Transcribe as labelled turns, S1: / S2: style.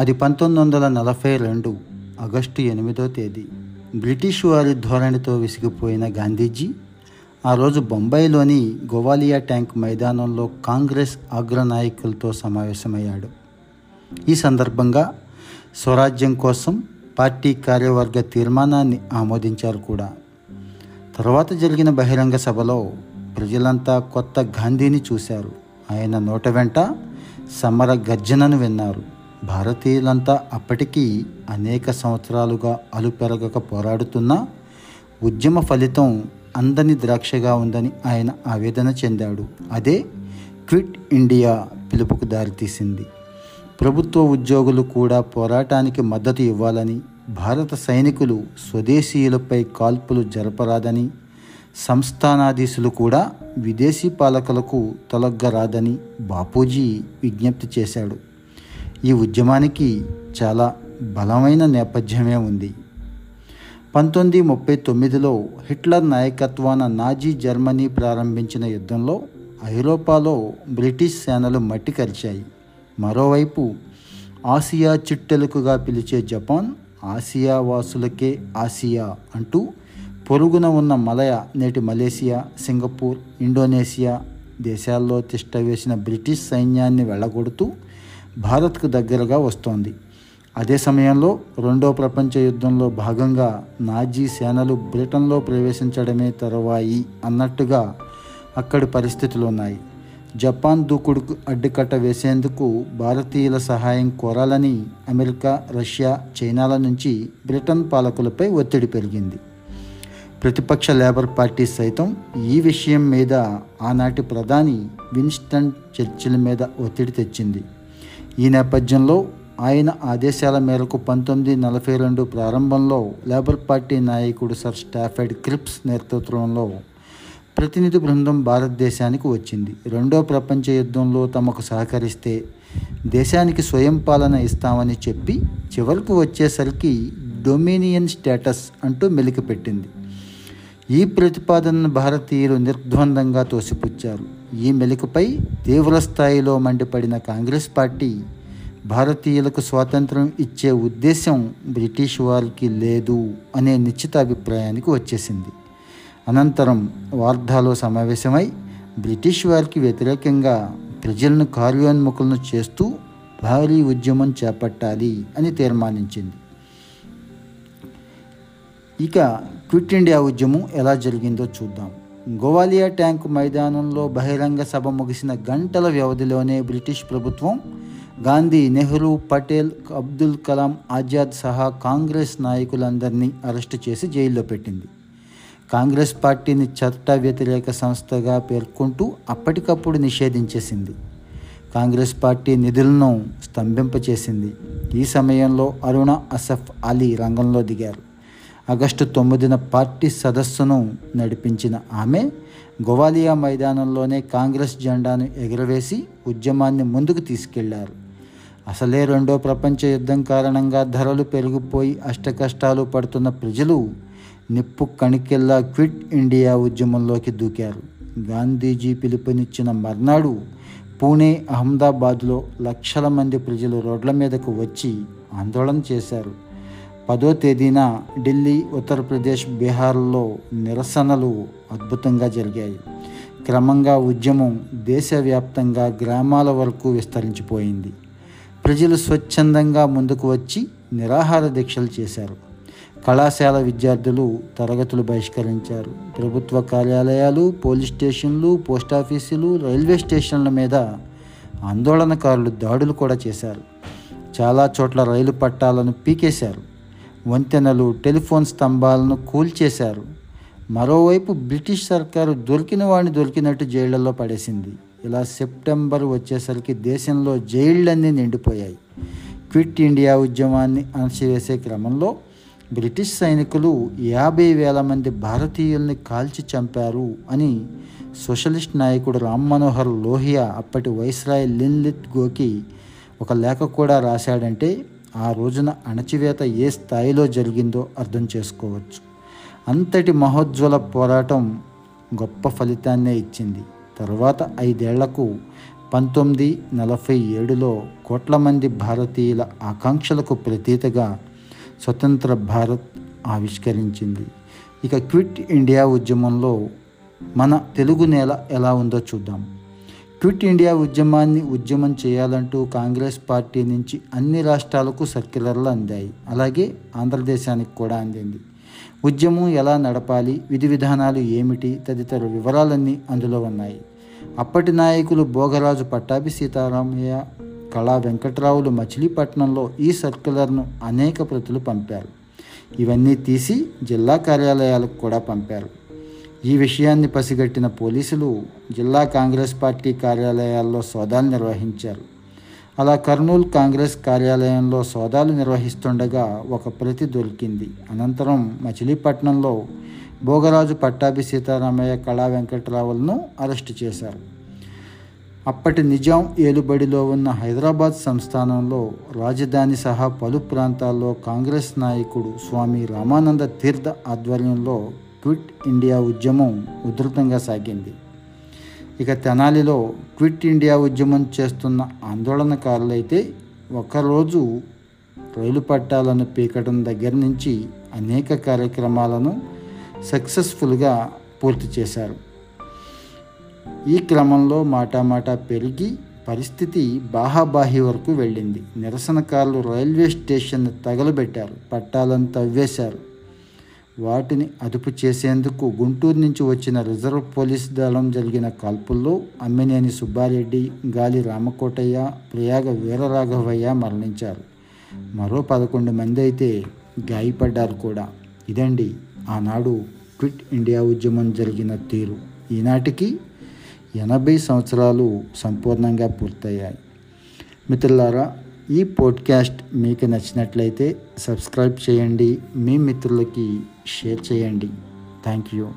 S1: అది పంతొమ్మిది వందల నలభై రెండు ఆగస్టు ఎనిమిదో తేదీ. బ్రిటిష్ వారి ధోరణితో విసిగిపోయిన గాంధీజీ ఆ రోజు బొంబాయిలోని గోవాలియా ట్యాంక్ మైదానంలో కాంగ్రెస్ అగ్రనాయకులతో సమావేశమయ్యాడు. ఈ సందర్భంగా స్వరాజ్యం కోసం పార్టీ కార్యవర్గ తీర్మానాన్ని ఆమోదించారు కూడా. తర్వాత జరిగిన బహిరంగ సభలో ప్రజలంతా కొత్త గాంధీని చూశారు. ఆయన నోట వెంట సమర గర్జనను విన్నారు. భారతీయులంతా అప్పటికీ అనేక సంవత్సరాలుగా అలుపెరగక పోరాడుతున్న ఉద్యమ ఫలితం అందని ద్రాక్షగా ఉందని ఆయన ఆవేదన చెందాడు. అదే క్విట్ ఇండియా పిలుపుకు దారితీసింది. ప్రభుత్వ ఉద్యోగులు కూడా పోరాటానికి మద్దతు ఇవ్వాలని భారత సైనికులు స్వదేశీయులపై కాల్పులు జరపరాదని సంస్థానాధీశులు కూడా విదేశీ పాలకులకు తొలగ్గరాదని బాపూజీ విజ్ఞప్తి చేశాడు. ఈ ఉద్యమానికి చాలా బలమైన నేపథ్యమే ఉంది. పంతొమ్మిది ముప్పై తొమ్మిదిలో హిట్లర్ నాయకత్వాన నాజీ జర్మనీ ప్రారంభించిన యుద్ధంలో ఐరోపాలో బ్రిటిష్ సేనలు మట్టి కరిచాయి. మరోవైపు ఆసియా చిట్టెలుకుగా పిలిచే జపాన్ ఆసియా వాసులకే ఆసియా అంటూ పొరుగున ఉన్న మలయ నేటి మలేసియా సింగపూర్ ఇండోనేషియా దేశాల్లో తిష్టవేసిన బ్రిటిష్ సైన్యాన్ని వెళ్ళగొడుతూ భారత్కు దగ్గరగా వస్తోంది. అదే సమయంలో రెండో ప్రపంచ యుద్ధంలో భాగంగా నాజీ సేనలు బ్రిటన్లో ప్రవేశించడమే తరువాయి అన్నట్టుగా అక్కడి పరిస్థితులు ఉన్నాయి. జపాన్ దూకుడుకు అడ్డుకట్ట వేసేందుకు భారతీయుల సహాయం కోరాలని అమెరికా రష్యా చైనాల నుంచి బ్రిటన్ పాలకులపై ఒత్తిడి పెరిగింది. ప్రతిపక్ష లేబర్ పార్టీ సైతం ఈ విషయం మీద ఆనాటి ప్రధాని విన్స్టన్ చర్చిల మీద ఒత్తిడి తెచ్చింది. ఈ నేపథ్యంలో ఆయన ఆదేశాల మేరకు పంతొమ్మిది నలభై రెండు ప్రారంభంలో లేబర్ పార్టీ నాయకుడు సర్ స్టాఫెడ్ క్రిప్స్ నేతృత్వంలో ప్రతినిధి బృందం భారతదేశానికి వచ్చింది. రెండో ప్రపంచ యుద్ధంలో తమకు సహకరిస్తే దేశానికి స్వయం పాలన ఇస్తామని చెప్పి చివరకు వచ్చేసరికి డొమినియన్ స్టేటస్ అంటూ మెలికిపెట్టింది. ఈ ప్రతిపాదనను భారతీయులు నిర్ద్వందంగా తోసిపుచ్చారు. ఈ మెలికపై తీవ్ర స్థాయిలో మండిపడిన కాంగ్రెస్ పార్టీ భారతీయులకు స్వాతంత్రం ఇచ్చే ఉద్దేశం బ్రిటిష్ వారికి లేదు అనే నిశ్చిత అభిప్రాయానికి వచ్చేసింది. అనంతరం వార్ధాలో సమావేశమై బ్రిటిష్ వారికి వ్యతిరేకంగా ప్రజలను కార్యోన్ముఖులను చేస్తూ భారీ ఉద్యమం చేపట్టాలి అని తీర్మానించింది. ఇక క్విట్ ఇండియా ఉద్యమం ఎలా జరిగిందో చూద్దాం. గోవాలియా ట్యాంకు మైదానంలో బహిరంగ సభ ముగిసిన గంటల వ్యవధిలోనే బ్రిటిష్ ప్రభుత్వం గాంధీ నెహ్రూ పటేల్ అబ్దుల్ కలాం ఆజాద్ సహా కాంగ్రెస్ నాయకులందరినీ అరెస్టు చేసి జైల్లో పెట్టింది. కాంగ్రెస్ పార్టీని చట్ట వ్యతిరేక సంస్థగా పేర్కొంటూ అప్పటికప్పుడు నిషేధించేసింది. కాంగ్రెస్ పార్టీ నిధులను స్తంభింపచేసింది. ఈ సమయంలో అరుణ అసఫ్ అలీ రంగంలో దిగారు. ఆగస్టు తొమ్మిదిన పార్టీ సదస్సును నడిపించిన ఆమె గోవాలియా మైదానంలోనే కాంగ్రెస్ జెండాను ఎగురవేసి ఉద్యమాన్ని ముందుకు తీసుకెళ్ళారు. అసలే రెండో ప్రపంచ యుద్ధం కారణంగా ధరలు పెరిగిపోయి అష్టకష్టాలు పడుతున్న ప్రజలు నిప్పు కణికెల్లా క్విట్ ఇండియా ఉద్యమంలోకి దూకారు. గాంధీజీ పిలుపునిచ్చిన మర్నాడు పూణే అహ్మదాబాద్లో లక్షల మంది ప్రజలు రోడ్ల మీదకు వచ్చి ఆందోళన చేశారు. పదో తేదీన ఢిల్లీ ఉత్తరప్రదేశ్ బీహార్లో నిరసనలు అద్భుతంగా జరిగాయి. క్రమంగా ఉద్యమం దేశవ్యాప్తంగా గ్రామాల వరకు విస్తరించిపోయింది. ప్రజలు స్వచ్ఛందంగా ముందుకు వచ్చి నిరాహార దీక్షలు చేశారు. కళాశాల విద్యార్థులు తరగతులు బహిష్కరించారు. ప్రభుత్వ కార్యాలయాలు పోలీస్ స్టేషన్లు పోస్టాఫీసులు రైల్వే స్టేషన్ల మీద ఆందోళనకారులు దాడులు కూడా చేశారు. చాలా చోట్ల రైలు పట్టాలను పీకేశారు. వంతెనలు టెలిఫోన్ స్తంభాలను కూల్చేశారు. మరోవైపు బ్రిటిష్ సర్కారు దొరికిన వాడిని దొరికినట్టు జైళ్ళలో పడేసింది. ఇలా సెప్టెంబర్ వచ్చేసరికి దేశంలో జైళ్ళన్నీ నిండిపోయాయి. క్విట్ ఇండియా ఉద్యమాన్ని అణచివేసే క్రమంలో బ్రిటిష్ సైనికులు యాభై వేల మంది భారతీయుల్ని కాల్చి చంపారు అని సోషలిస్ట్ నాయకుడు రామ్ మనోహర్ లోహియా అప్పటి వైస్రాయ్ లిన్లిత్ గోకి ఒక లేఖ కూడా రాశాడంటే ఆ రోజున అణచివేత ఏ స్థాయిలో జరిగిందో అర్థం చేసుకోవచ్చు. అంతటి మహోజ్వల పోరాటం గొప్ప ఫలితాన్నే ఇచ్చింది. తర్వాత ఐదేళ్ళకు పంతొమ్మిది నలభై ఏడులో కోట్ల మంది భారతీయుల ఆకాంక్షలకు ప్రతీతగా స్వతంత్ర భారత్ ఆవిష్కరించింది. ఇక క్విట్ ఇండియా ఉద్యమంలో మన తెలుగు నేల ఎలా ఉందో చూద్దాం. క్విట్ ఇండియా ఉద్యమాన్ని ఉద్యమం చేయాలంటూ కాంగ్రెస్ పార్టీ నుంచి అన్ని రాష్ట్రాలకు సర్క్యులర్లు అందాయి. అలాగే ఆంధ్రదేశానికి కూడా అందింది. ఉద్యమం ఎలా నడపాలి? విధి విధానాలు ఏమిటి? తదితర వివరాలన్నీ అందులో ఉన్నాయి. అప్పటి నాయకులు భోగరాజు పట్టాభి సీతారామయ్య కళా వెంకట్రావులు మచిలీపట్నంలో ఈ సర్క్యులర్ను అనేక ప్రతులు పంపారు. ఇవన్నీ తీసి జిల్లా కార్యాలయాలకు కూడా పంపారు. ఈ విషయాన్ని పసిగట్టిన పోలీసులు జిల్లా కాంగ్రెస్ పార్టీ కార్యాలయాల్లో సోదాలు నిర్వహించారు. అలా కర్నూలు కాంగ్రెస్ కార్యాలయంలో సోదాలు నిర్వహిస్తుండగా ఒక ప్రతి దొరికింది. అనంతరం మచిలీపట్నంలో భోగరాజు పట్టాభి సీతారామయ్య కళా వెంకటరావులను అరెస్టు చేశారు. అప్పటి నిజాం ఏలుబడిలో ఉన్న హైదరాబాద్ సంస్థానంలో రాజధాని సహా పలు ప్రాంతాల్లో కాంగ్రెస్ నాయకుడు స్వామి రామానంద తీర్థ ఆధ్వర్యంలో క్విట్ ఇండియా ఉద్యమం ఉధృతంగా సాగింది. ఇక తెనాలిలో క్విట్ ఇండియా ఉద్యమం చేస్తున్న ఆందోళనకారులైతే ఒకరోజు రైలు పట్టాలను పీకడం దగ్గర నుంచి అనేక కార్యక్రమాలను సక్సెస్ఫుల్గా పూర్తి చేశారు. ఈ క్రమంలో మాటామాటా పెరిగి పరిస్థితి బాహాబాహి వరకు వెళ్ళింది. నిరసనకారులు రైల్వే స్టేషన్ తగలబెట్టారు పట్టాలను తవ్వేశారు. వాటిని అదుపు చేసేందుకు గుంటూరు నుంచి వచ్చిన రిజర్వ్ పోలీస్ దళం జరిగిన కాల్పుల్లో అమ్మినేని సుబ్బారెడ్డి గాలి రామకోటయ్య ప్రయాగ వీరరాఘవయ్య మరణించారు. మరో పదకొండు మంది అయితే గాయపడ్డారు కూడా. ఇదండి ఆనాడు క్విట్ ఇండియా ఉద్యమం జరిగిన తీరు. ఈనాటికి ఎనభై సంవత్సరాలు సంపూర్ణంగా పూర్తయ్యాయి. మిత్రులారా ఈ పోడ్కాస్ట్ మీకు నచ్చినట్లయితే సబ్స్క్రైబ్ చేయండి. మీ మిత్రులకి షేర్ చేయండి. Thank you.